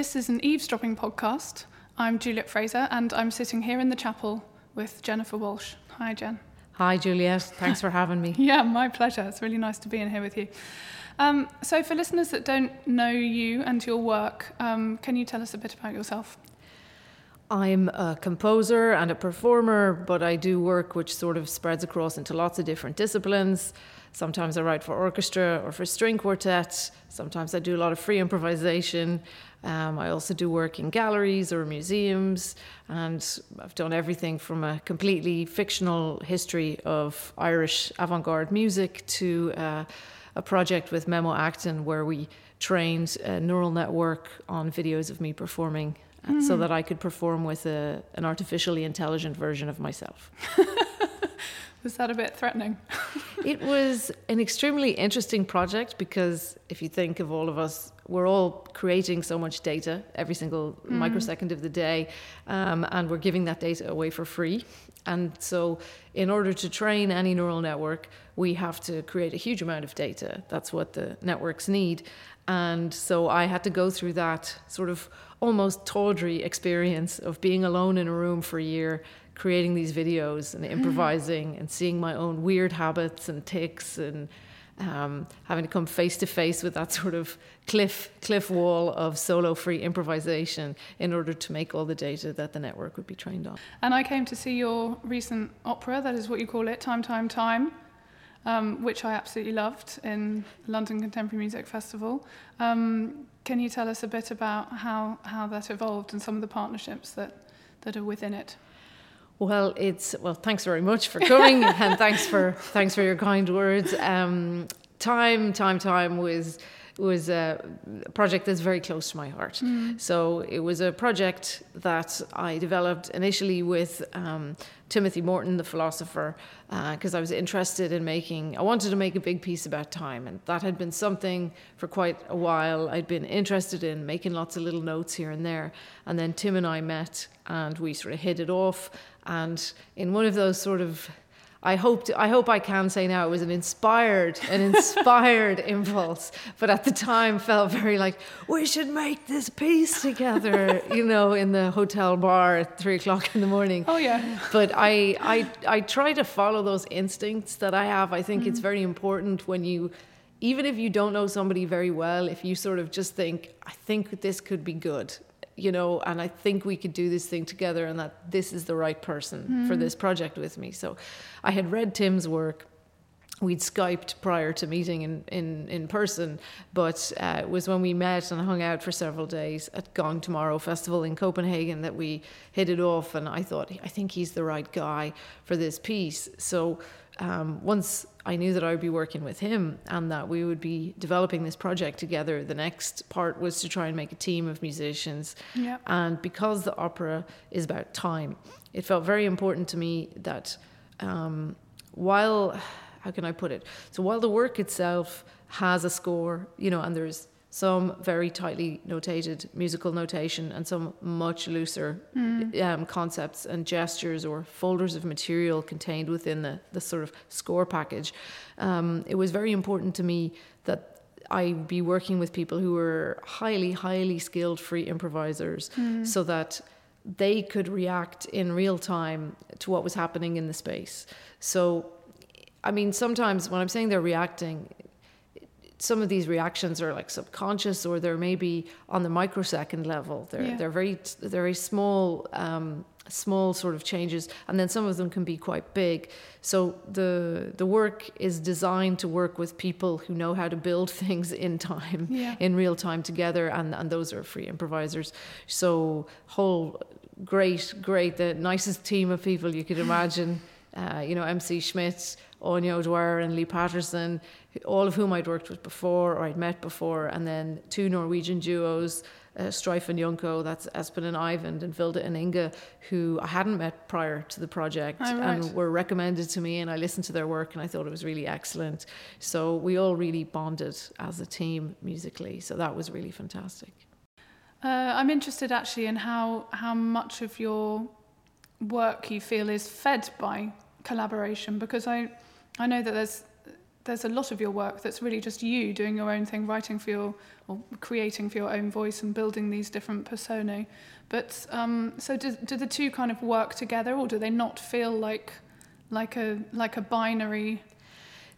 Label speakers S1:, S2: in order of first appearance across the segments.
S1: This is an eavesdropping podcast. I'm Juliet Fraser and I'm sitting here in the chapel with Jennifer Walshe. Hi, Jen.
S2: Hi, Juliet. Thanks for having me.
S1: Yeah, my pleasure. It's really nice to be in here with you. Um, so, for listeners that don't know you and your work, um, can you tell us a bit about yourself?
S2: I'm a composer and a performer, but I do work which sort of spreads across into lots of different disciplines. Sometimes I write for orchestra or for string quartet. Sometimes I do a lot of free improvisation. Um, I also do work in galleries or museums, and I've done everything from a completely fictional history of Irish avant garde music to uh, a project with Memo Akten where we trained a neural network on videos of me performing mm. so that I could perform with a, an artificially intelligent version of myself.
S1: Was that a bit threatening?
S2: it was an extremely interesting project because if you think of all of us, we're all creating so much data every single mm. microsecond of the day, um, and we're giving that data away for free. And so, in order to train any neural network, we have to create a huge amount of data. That's what the networks need. And so, I had to go through that sort of almost tawdry experience of being alone in a room for a year creating these videos and mm-hmm. improvising and seeing my own weird habits and ticks and um, having to come face to face with that sort of cliff cliff wall of solo free improvisation in order to make all the data that the network would be trained on.
S1: And I came to see your recent opera, that is what you call it, Time, Time, Time. Um, which I absolutely loved in London Contemporary Music Festival. Um, can you tell us a bit about how, how that evolved and some of the partnerships that, that are within it?
S2: Well, it's well. Thanks very much for coming, and thanks for thanks for your kind words. Um, time, time, time was was a project that's very close to my heart. Mm. So it was a project that I developed initially with um, Timothy Morton, the philosopher, because uh, I was interested in making. I wanted to make a big piece about time, and that had been something for quite a while. I'd been interested in making lots of little notes here and there, and then Tim and I met, and we sort of hit it off and in one of those sort of I hope I hope I can say now it was an inspired an inspired impulse, but at the time felt very like we should make this piece together, you know, in the hotel bar at three o'clock in the morning.
S1: Oh yeah.
S2: But I I I try to follow those instincts that I have. I think mm. it's very important when you even if you don't know somebody very well, if you sort of just think, I think this could be good, you know, and I think we could do this thing together and that this is the right person mm. for this project with me. So I had read Tim's work. We'd Skyped prior to meeting in, in, in person, but uh, it was when we met and hung out for several days at Gong Tomorrow Festival in Copenhagen that we hit it off. And I thought, I think he's the right guy for this piece. So um, once I knew that I would be working with him and that we would be developing this project together, the next part was to try and make a team of musicians.
S1: Yep.
S2: And because the opera is about time, it felt very important to me that um, while, how can I put it? So while the work itself has a score, you know, and there's some very tightly notated musical notation and some much looser mm. um, concepts and gestures or folders of material contained within the, the sort of score package. Um, it was very important to me that I be working with people who were highly, highly skilled free improvisers mm. so that they could react in real time to what was happening in the space. So, I mean, sometimes when I'm saying they're reacting, some of these reactions are like subconscious or they're maybe on the microsecond level. They're yeah. they're very they're very small um, small sort of changes, and then some of them can be quite big. So the the work is designed to work with people who know how to build things in time,
S1: yeah.
S2: in real time together, and and those are free improvisers. So whole great great the nicest team of people you could imagine. Uh, you know, MC Schmidt, Áine O'Dwyer, and Lee Patterson all of whom I'd worked with before or I'd met before, and then two Norwegian duos, uh, Streifenjunko, that's Espen and Eivind, and Vilde and Inga, who I hadn't met prior to the project
S1: right.
S2: and were recommended to me, and I listened to their work and I thought it was really excellent. So we all really bonded as a team musically, so that was really fantastic.
S1: Uh, I'm interested actually in how, how much of your work you feel is fed by collaboration because I, I know that there's there's a lot of your work that's really just you doing your own thing, writing for your or creating for your own voice and building these different personae. But um, so do, do the two kind of work together, or do they not feel like like a like a binary?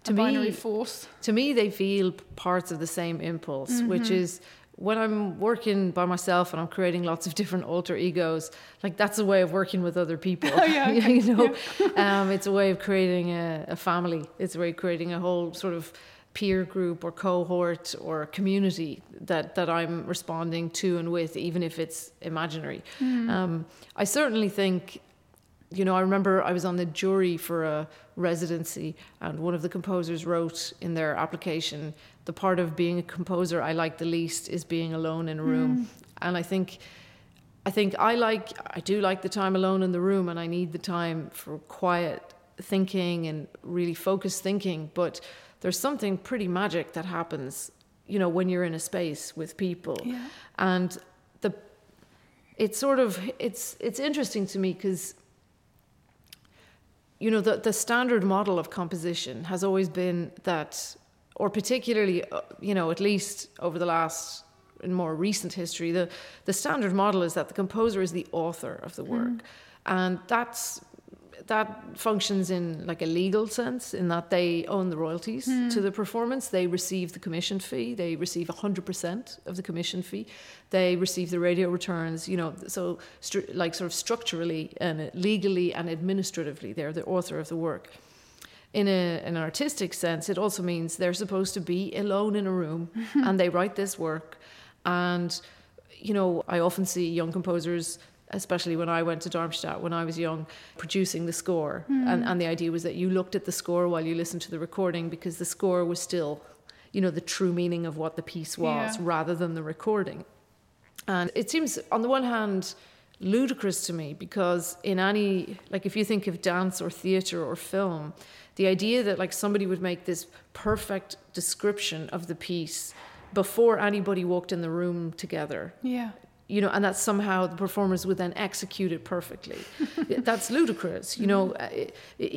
S2: To
S1: a
S2: me-
S1: binary force.
S2: to me they feel parts of the same impulse which
S1: Mm-hmm.
S2: is when i'm working by myself and i'm creating lots of different alter egos like that's a way of working with other people.
S1: Oh, yeah, okay.
S2: you know um, it's a way of creating a, a family. It's a way of creating a whole sort of peer group or cohort or community that, that i'm responding to and with even if it's imaginary. Um, i certainly think you know, I remember I was on the jury for a residency, and one of the composers wrote in their application, the part of being a composer I like the least is being alone in a room. Mm. And I think, I think I like, I do like the time alone in the room, and I need the time for quiet thinking and really focused thinking. But there's something pretty magic that happens, you know, when you're in a space with people,
S1: Yeah.
S2: and the, it's sort of, it's it's interesting to me because you know, the, the standard model of composition has always been that, or particularly, uh, you know, at least over the last in more recent history, the, the standard model is that the composer is the author of the work. And that's that functions in like a legal sense in that they own the royalties to the performance. They receive the commission fee. They receive 100% of the commission fee. They receive the radio returns you know so like sort of structurally and legally and administratively they're the author of the work in a, an artistic sense it also means they're supposed to be alone in a room and they write this work and you know i often see young composers especially when I went to Darmstadt when I was young, producing the score. Hmm. And, and the idea was that you looked at the score while you listened to the recording because the score was still, you know, the true meaning of what the piece was
S1: Yeah.
S2: rather than the recording. And it seems, on the one hand, ludicrous to me because in any, like if you think of dance or theatre or film, the idea that like somebody would make this perfect description of the piece before anybody walked in the room together
S1: Yeah.
S2: you know, and that somehow the performers would then execute it perfectly. That's ludicrous, you know. uh, e-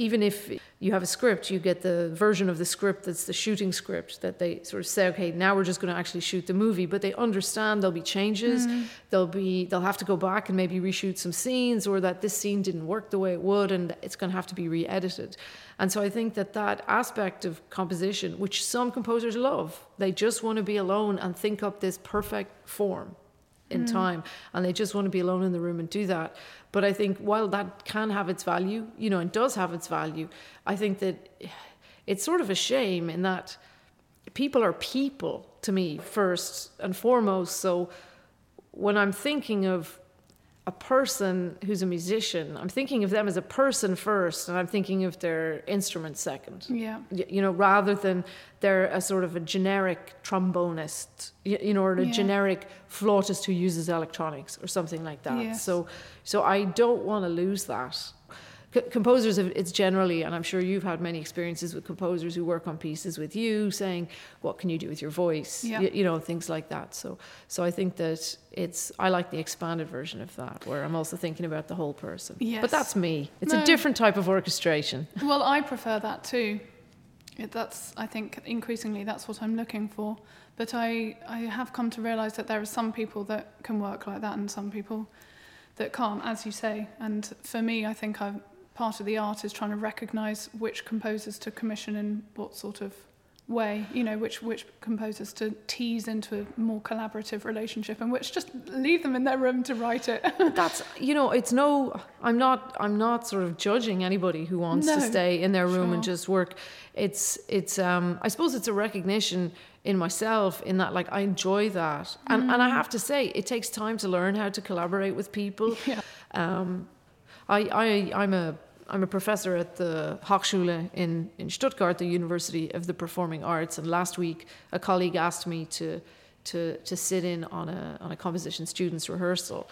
S2: Even if you have a script, you get the version of the script that's the shooting script that they sort of say, okay, now we're just going to actually shoot the movie, but they understand there'll be changes, mm-hmm. They'll be they'll have to go back and maybe reshoot some scenes, or that this scene didn't work the way it would, and it's going to have to be re-edited. And so I think that that aspect of composition, which some composers love, they just want to be alone and think up this perfect form in mm. time and they just want to be alone in the room and do that. But i think while that can have its value you know and does have its value i think that it's sort of a shame in that people are people to me first and foremost. So when i'm thinking of a person who's a musician i'm thinking of them as a person first and i'm thinking of their instrument second
S1: Yeah.
S2: you know, rather than they're a sort of a generic trombonist, you know, or a
S1: Yeah.
S2: generic flautist who uses electronics or something like that.
S1: Yes.
S2: So, so I don't want to lose that. C- composers, have- it's generally, and I'm sure you've had many experiences with composers who work on pieces with you, saying, "What can you do with your voice?"
S1: Yeah.
S2: Y- you know, things like that. So, so I think that it's I like the expanded version of that, where I'm also thinking about the whole person.
S1: Yes.
S2: But that's me. It's
S1: No.
S2: a different type of orchestration.
S1: Well, I prefer that too. It, that's, I think, increasingly that's what I'm looking for. But I, I have come to realise that there are some people that can work like that and some people that can't, as you say. And for me, I think i part of the art is trying to recognise which composers to commission in what sort of way, you know, which, which composers to tease into a more collaborative relationship and which just leave them in their room to write it.
S2: that's you know it's no i'm not i'm not sort of judging anybody who wants to stay in their room and just work. It's it's um i suppose it's a recognition in myself in that like i enjoy that. And and i have to say it takes time to learn how to collaborate with people.
S1: Yeah.
S2: um, I, I, I'm a I'm a professor at the Hochschule in, in Stuttgart, the University of the Performing Arts. And last week, a colleague asked me to, to, to sit in on a, on a composition students' rehearsal.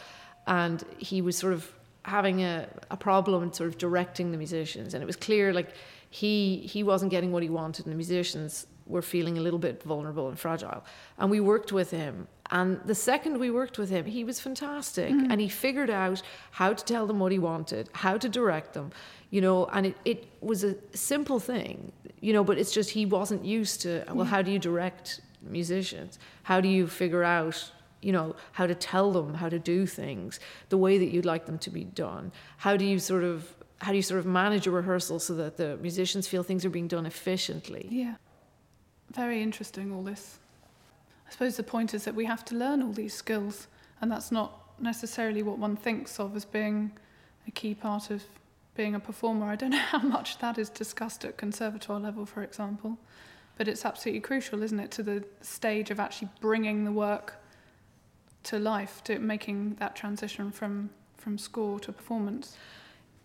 S2: And he was sort of having a, a problem sort of directing the musicians. And it was clear, like, he, he wasn't getting what he wanted, and the musicians were feeling a little bit vulnerable and fragile. And we worked with him, And the second we worked with him, he was fantastic.
S1: Mm-hmm.
S2: And he figured out how to tell them what he wanted, how to direct them, you know, and it, it was a simple thing, you know, but it's just he wasn't used to, well, how do you direct musicians? How do you figure out, you know, how to tell them how to do things the way that you'd like them to be done? How do you sort of how do you sort of manage a rehearsal so that the musicians feel things are being done efficiently?
S1: Yeah. Very interesting, all this. suppose the point is that we have to learn all these skills, and that's not necessarily what one thinks of as being a key part of being a performer. I don't know how much that is discussed at conservatoire level, for example, but it's absolutely crucial, isn't it, to the stage of actually bringing the work to life, to making that transition from from score to performance.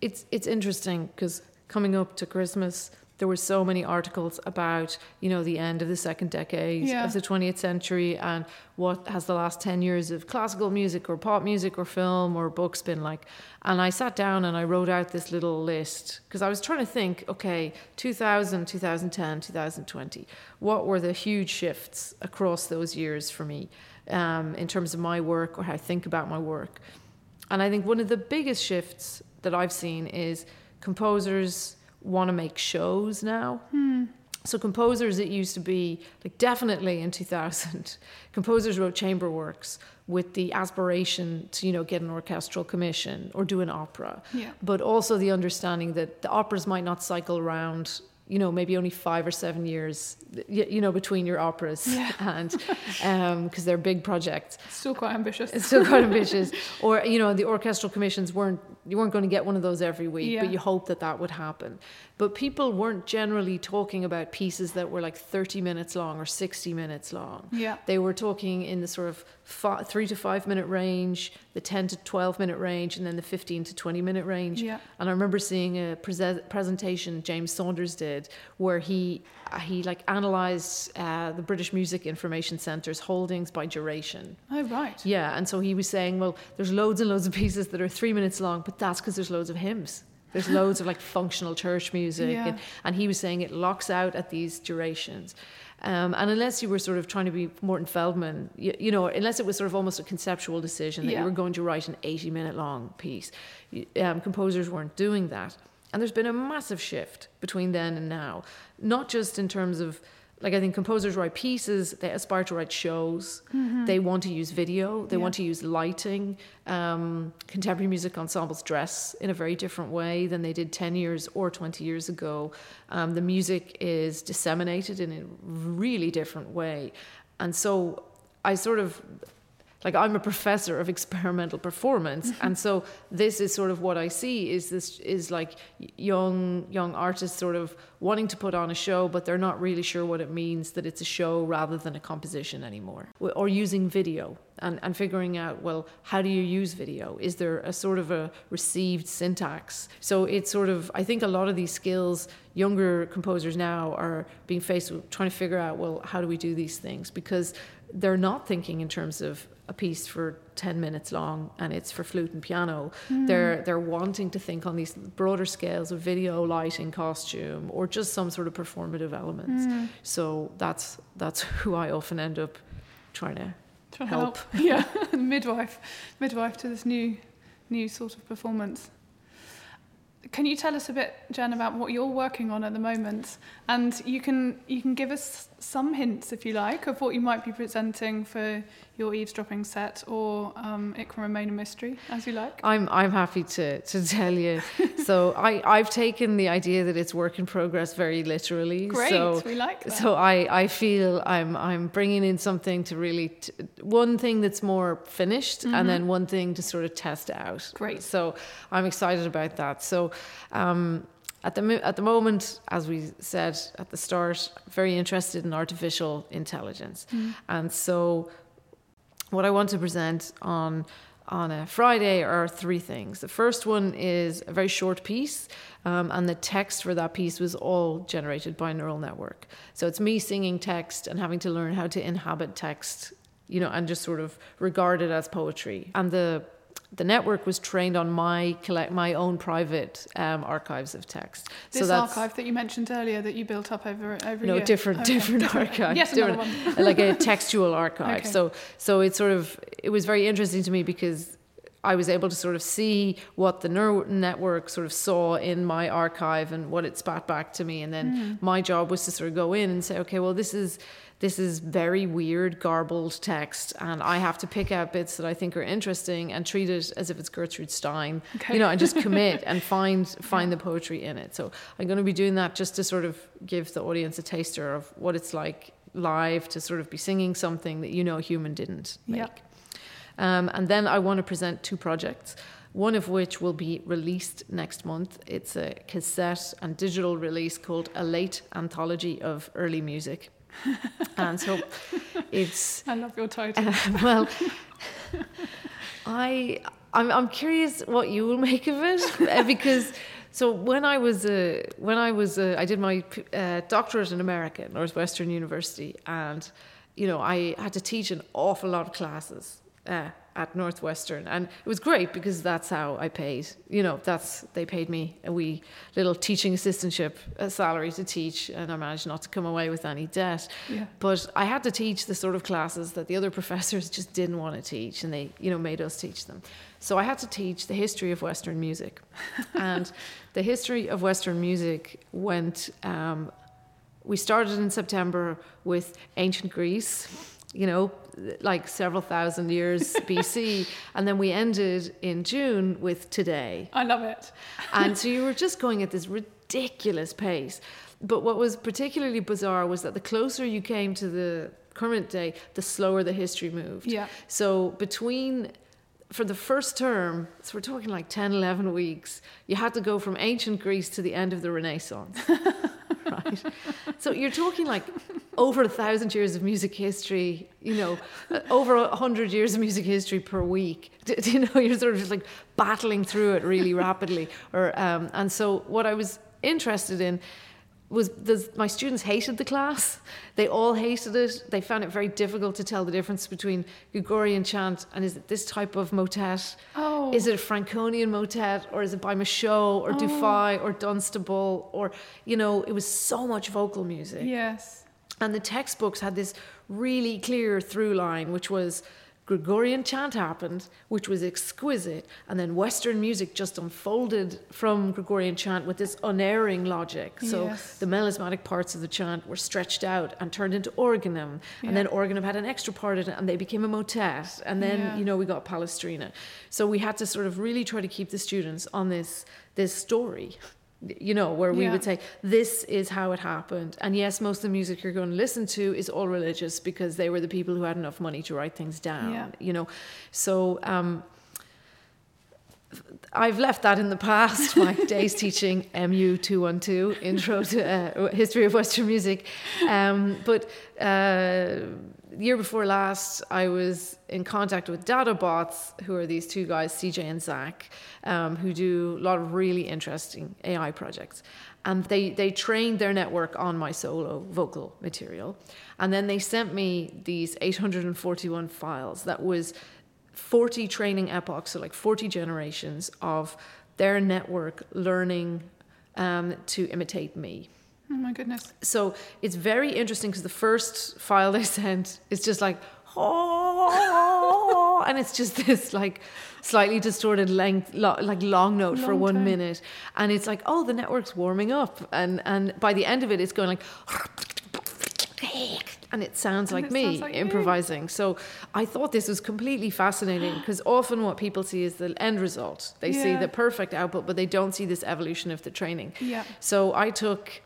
S2: It's it's interesting because coming up to Christmas, there were so many articles about you know the end of the second decade
S1: Yeah.
S2: of the 20th century and what has the last 10 years of classical music or pop music or film or books been like and i sat down and i wrote out this little list because i was trying to think okay 2000 2010 2020 what were the huge shifts across those years for me um, in terms of my work or how i think about my work and I think one of the biggest shifts that I've seen is composers want to make shows now. Hmm. So composers, it used to be like definitely in 2000, composers wrote chamber works with the aspiration to you know get an orchestral commission or do an opera,
S1: Yeah.
S2: but also the understanding that the operas might not cycle around. You know, maybe only five or seven years, you know, between your operas,
S1: Yeah.
S2: and um, because they're big projects.
S1: Still quite ambitious.
S2: It's still quite ambitious. Or you know, the orchestral commissions weren't you weren't going to get one of those every week,
S1: Yeah.
S2: but you hope that that would happen. But people weren't generally talking about pieces that were like thirty minutes long or sixty minutes long.
S1: Yeah.
S2: They were talking in the sort of fi three to five minute range, the ten to twelve minute range, and then the fifteen to twenty minute range.
S1: Yeah.
S2: And I remember seeing a prese- presentation James Saunders did where he he like analysed uh, the British Music Information Centre's holdings by duration.
S1: Oh, right.
S2: Yeah, and so he was saying, well, there's loads and loads of pieces that are three minutes long, but that's because there's loads of hymns. There's loads of like functional church music,
S1: Yeah.
S2: and, and he was saying it locks out at these durations. Um, and unless you were sort of trying to be Morton Feldman, you, you know, unless it was sort of almost a conceptual decision that
S1: Yeah.
S2: you were going to write an 80 minute long piece, um, composers weren't doing that. And there's been a massive shift between then and now, not just in terms of like I think composers write pieces, they aspire to write shows, they want to use video, they
S1: Yeah.
S2: want to use lighting. Um, contemporary music ensembles dress in a very different way than they did 10 years or 20 years ago. Um, the music is disseminated in a really different way. And so I sort of like I'm a professor of experimental performance mm-hmm. and so this is sort of what I see is this is like young young artists sort of wanting to put on a show but they're not really sure what it means that it's a show rather than a composition anymore or using video and, and figuring out well how do you use video? Is there a sort of a received syntax? So it's sort of I think a lot of these skills younger composers now are being faced with trying to figure out well how do we do these things? Because they're not thinking in terms of a piece for 10 minutes long and it's for flute and piano hmm. they're they're wanting to think on these broader scales of video lighting costume or just some sort of performative elements hmm. so that's that's who i often end up trying to
S1: Try to
S2: Help.
S1: help. Yeah, midwife, midwife to this new, new sort of performance. Can you tell us a bit, Jen, about what you're working on at the moment? And you can you can give us some hints, if you like, of what you might be presenting for your eavesdropping set, or um, it can remain a mystery, as you like.
S2: I'm I'm happy to to tell you. so I I've taken the idea that it's work in progress very literally.
S1: Great,
S2: So
S1: we like that.
S2: so I I feel I'm I'm bringing in something to really t- one thing that's more finished and then one thing to sort of test out.
S1: Mm-hmm. Great.
S2: So I'm excited about that. So. Um, at the, mo- at the moment, as we said at the start, very interested in artificial intelligence. And so what I want to present on on a Friday are three things. The first one is a very short piece, um, and the text for that piece was all generated by a neural network. So it's me singing text and having to learn how to inhabit text, you know, and just sort of regard it as poetry. And the the network was trained on my collect my own private um, archives of text.
S1: This so archive that you mentioned earlier that you built up over over
S2: no
S1: year.
S2: different okay. different, archive.
S1: Yes,
S2: different,
S1: another one.
S2: like a textual archive.
S1: Okay.
S2: So so it sort of it was very interesting to me because I was able to sort of see what the neural network sort of saw in my archive and what it spat back to me. And then mm. my job was to sort of go in and say, okay, well, this is this is very weird, garbled text, and I have to pick out bits that I think are interesting and treat it as if it's Gertrude Stein, okay. you know, and just commit and find find the poetry in it. So I'm going to be doing that just to sort of give the audience a taster of what it's like live to sort of be singing something that you know a human didn't make. Yeah. Um, and then I want to present two projects, one of which will be released next month. It's a cassette and digital release called A Late Anthology of Early Music. and so it's.
S1: I love your title.
S2: Uh, well, I. I'm, I'm curious what you will make of it uh, because so when I was uh, when I was uh, I did my uh, doctorate in America Northwestern University and you know I had to teach an awful lot of classes uh, at Northwestern, and it was great because that's how I paid. You know, that's they paid me a wee little teaching assistantship a salary to teach, and I managed not to come away with any debt.
S1: Yeah.
S2: But I had to teach the sort of classes that the other professors just didn't want to teach, and they, you know, made us teach them. So I had to teach the history of Western music, and the history of Western music went. Um, we started in September with ancient Greece you know, like several thousand years BC. And then we ended in June with today.
S1: I love it.
S2: and so you were just going at this ridiculous pace. But what was particularly bizarre was that the closer you came to the current day, the slower the history moved.
S1: Yeah.
S2: So between for the first term, so we're talking like 10, 11 weeks, you had to go from ancient Greece to the end of the Renaissance. right? So you're talking like over a thousand years of music history, you know, over a hundred years of music history per week. Do, do you know, you're sort of just like battling through it really rapidly. Or um, and so what I was interested in was my students hated the class. They all hated it. They found it very difficult to tell the difference between Gregorian chant and is it this type of motet?
S1: Oh.
S2: Is it a Franconian motet or is it by Machaut or oh. Dufay or Dunstable or you know it was so much vocal music.
S1: Yes.
S2: And the textbooks had this really clear through line, which was Gregorian chant happened, which was exquisite, and then Western music just unfolded from Gregorian chant with this unerring logic. So
S1: yes.
S2: the melismatic parts of the chant were stretched out and turned into organum, yeah. and then organum had an extra part in it, and they became a motet, and then yeah. you know we got Palestrina. So we had to sort of really try to keep the students on this this story you know, where we yeah. would say, this is how it happened. And yes, most of the music you're going to listen to is all religious because they were the people who had enough money to write things down,
S1: yeah.
S2: you know. So um, I've left that in the past, my days teaching MU 212, Intro to uh, History of Western Music. Um, but uh, year before last, I was in contact with Dadabots, who are these two guys, CJ and Zach, um, who do a lot of really interesting AI projects. And they, they trained their network on my solo vocal material. And then they sent me these 841 files that was 40 training epochs, so like 40 generations of their network learning um, to imitate me.
S1: Oh my goodness.
S2: So it's very interesting because the first file they sent is just like, oh, and it's just this like slightly distorted length, lo- like long note long for one time. minute. And it's like, oh, the network's warming up. And, and by the end of it, it's going like, and it sounds like me
S1: sounds like
S2: improvising.
S1: Me.
S2: So I thought this was completely fascinating because often what people see is the end result. They yeah. see the perfect output, but they don't see this evolution of the training.
S1: Yeah.
S2: So I took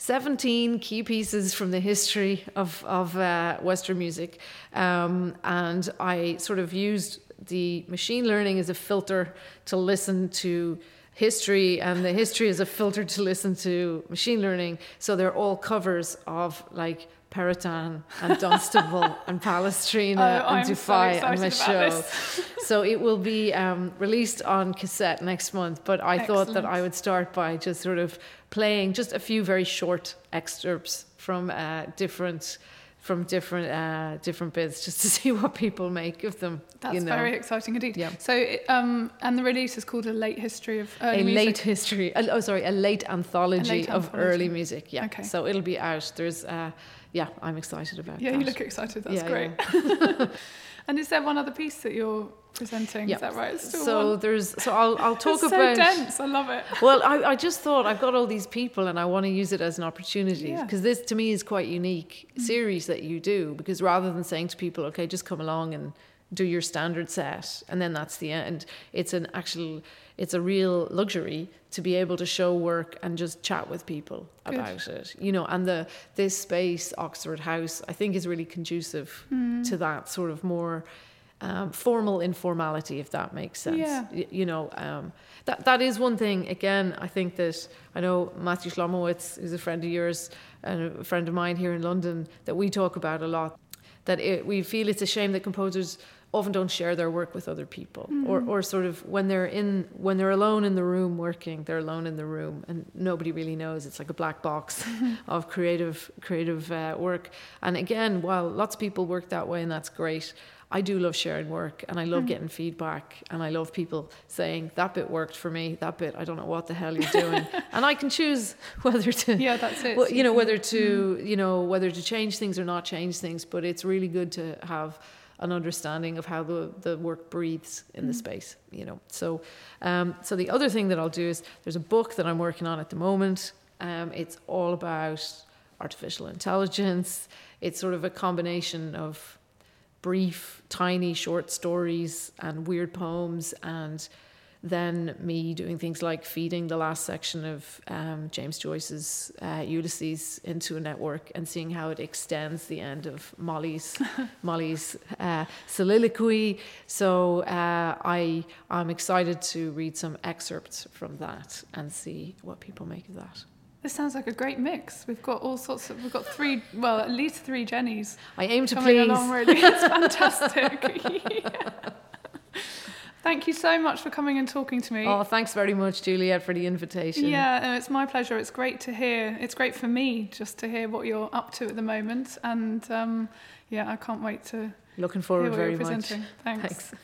S2: 17 key pieces from the history of, of uh, Western music. Um, and I sort of used the machine learning as a filter to listen to history, and the history as a filter to listen to machine learning. So they're all covers of like Perotin and Dunstable and Palestrina
S1: oh,
S2: and Dufay
S1: so
S2: and Machaut. so it will be um, released on cassette next month. But I Excellent. thought that I would start by just sort of playing just a few very short excerpts from uh, different from different uh, different bits just to see what people make of them.
S1: That's
S2: you know.
S1: very exciting indeed.
S2: Yeah.
S1: So, um, and the release is called A Late History of Early
S2: a
S1: Music.
S2: late history. uh, Oh, sorry, a late anthology
S1: late
S2: of
S1: anthology.
S2: early music. Yeah.
S1: Okay.
S2: So it'll be out. There's, uh, yeah, I'm excited about it.
S1: Yeah,
S2: that.
S1: you look excited. That's
S2: Yeah,
S1: great. and is there one other piece that you're presenting?
S2: Yeah.
S1: Is that right? Still
S2: So
S1: one.
S2: there's, so I'll, I'll talk
S1: it's
S2: about.
S1: so dense. I love it.
S2: Well, I, I just thought I've got all these people and I want to use it as an opportunity
S1: Yeah.
S2: because this to me is quite unique mm. series that you do because rather than saying to people, okay, just come along and do your standard set and then that's the end, it's an actual, it's a real luxury to be able to show work and just chat with people
S1: Good.
S2: about it, you know, and the, this space, Oxford House, I think is really conducive to that sort of more um, formal informality, if that makes sense.
S1: Yeah.
S2: Y- you know, um, that that is one thing. Again, I think that I know Matthew Shlomowitz, who's a friend of yours and a friend of mine here in London, that we talk about a lot. That it, we feel it's a shame that composers often don't share their work with other people, mm-hmm. or or sort of when they're in when they're alone in the room working, they're alone in the room, and nobody really knows. It's like a black box of creative creative uh, work. And again, while lots of people work that way, and that's great. I do love sharing work and I love mm-hmm. getting feedback and I love people saying that bit worked for me, that bit I don't know what the hell you're doing. and I can choose whether to
S1: Yeah, that's it.
S2: well, you know whether mm-hmm. to you know whether to change things or not change things, but it's really good to have an understanding of how the, the work breathes in the space, you know. So um, so the other thing that I'll do is there's a book that I'm working on at the moment. Um, it's all about artificial intelligence. It's sort of a combination of brief, tiny, short stories and weird poems, and then me doing things like feeding the last section of um, James Joyce's uh, Ulysses into a network and seeing how it extends the end of Molly's Molly's uh, soliloquy. So uh, I I'm excited to read some excerpts from that and see what people make of that.
S1: This sounds like a great mix. We've got all sorts of. We've got three. Well, at least three Jennies
S2: I aim to
S1: coming
S2: please.
S1: along. Really, it's fantastic. Yeah. Thank you so much for coming and talking to me.
S2: Oh, thanks very much, Juliet, for the invitation.
S1: Yeah, no, it's my pleasure. It's great to hear. It's great for me just to hear what you're up to at the moment, and um, yeah, I can't wait to
S2: Looking
S1: hear
S2: forward
S1: what
S2: very
S1: you're
S2: much.
S1: presenting. Thanks.
S2: Thanks.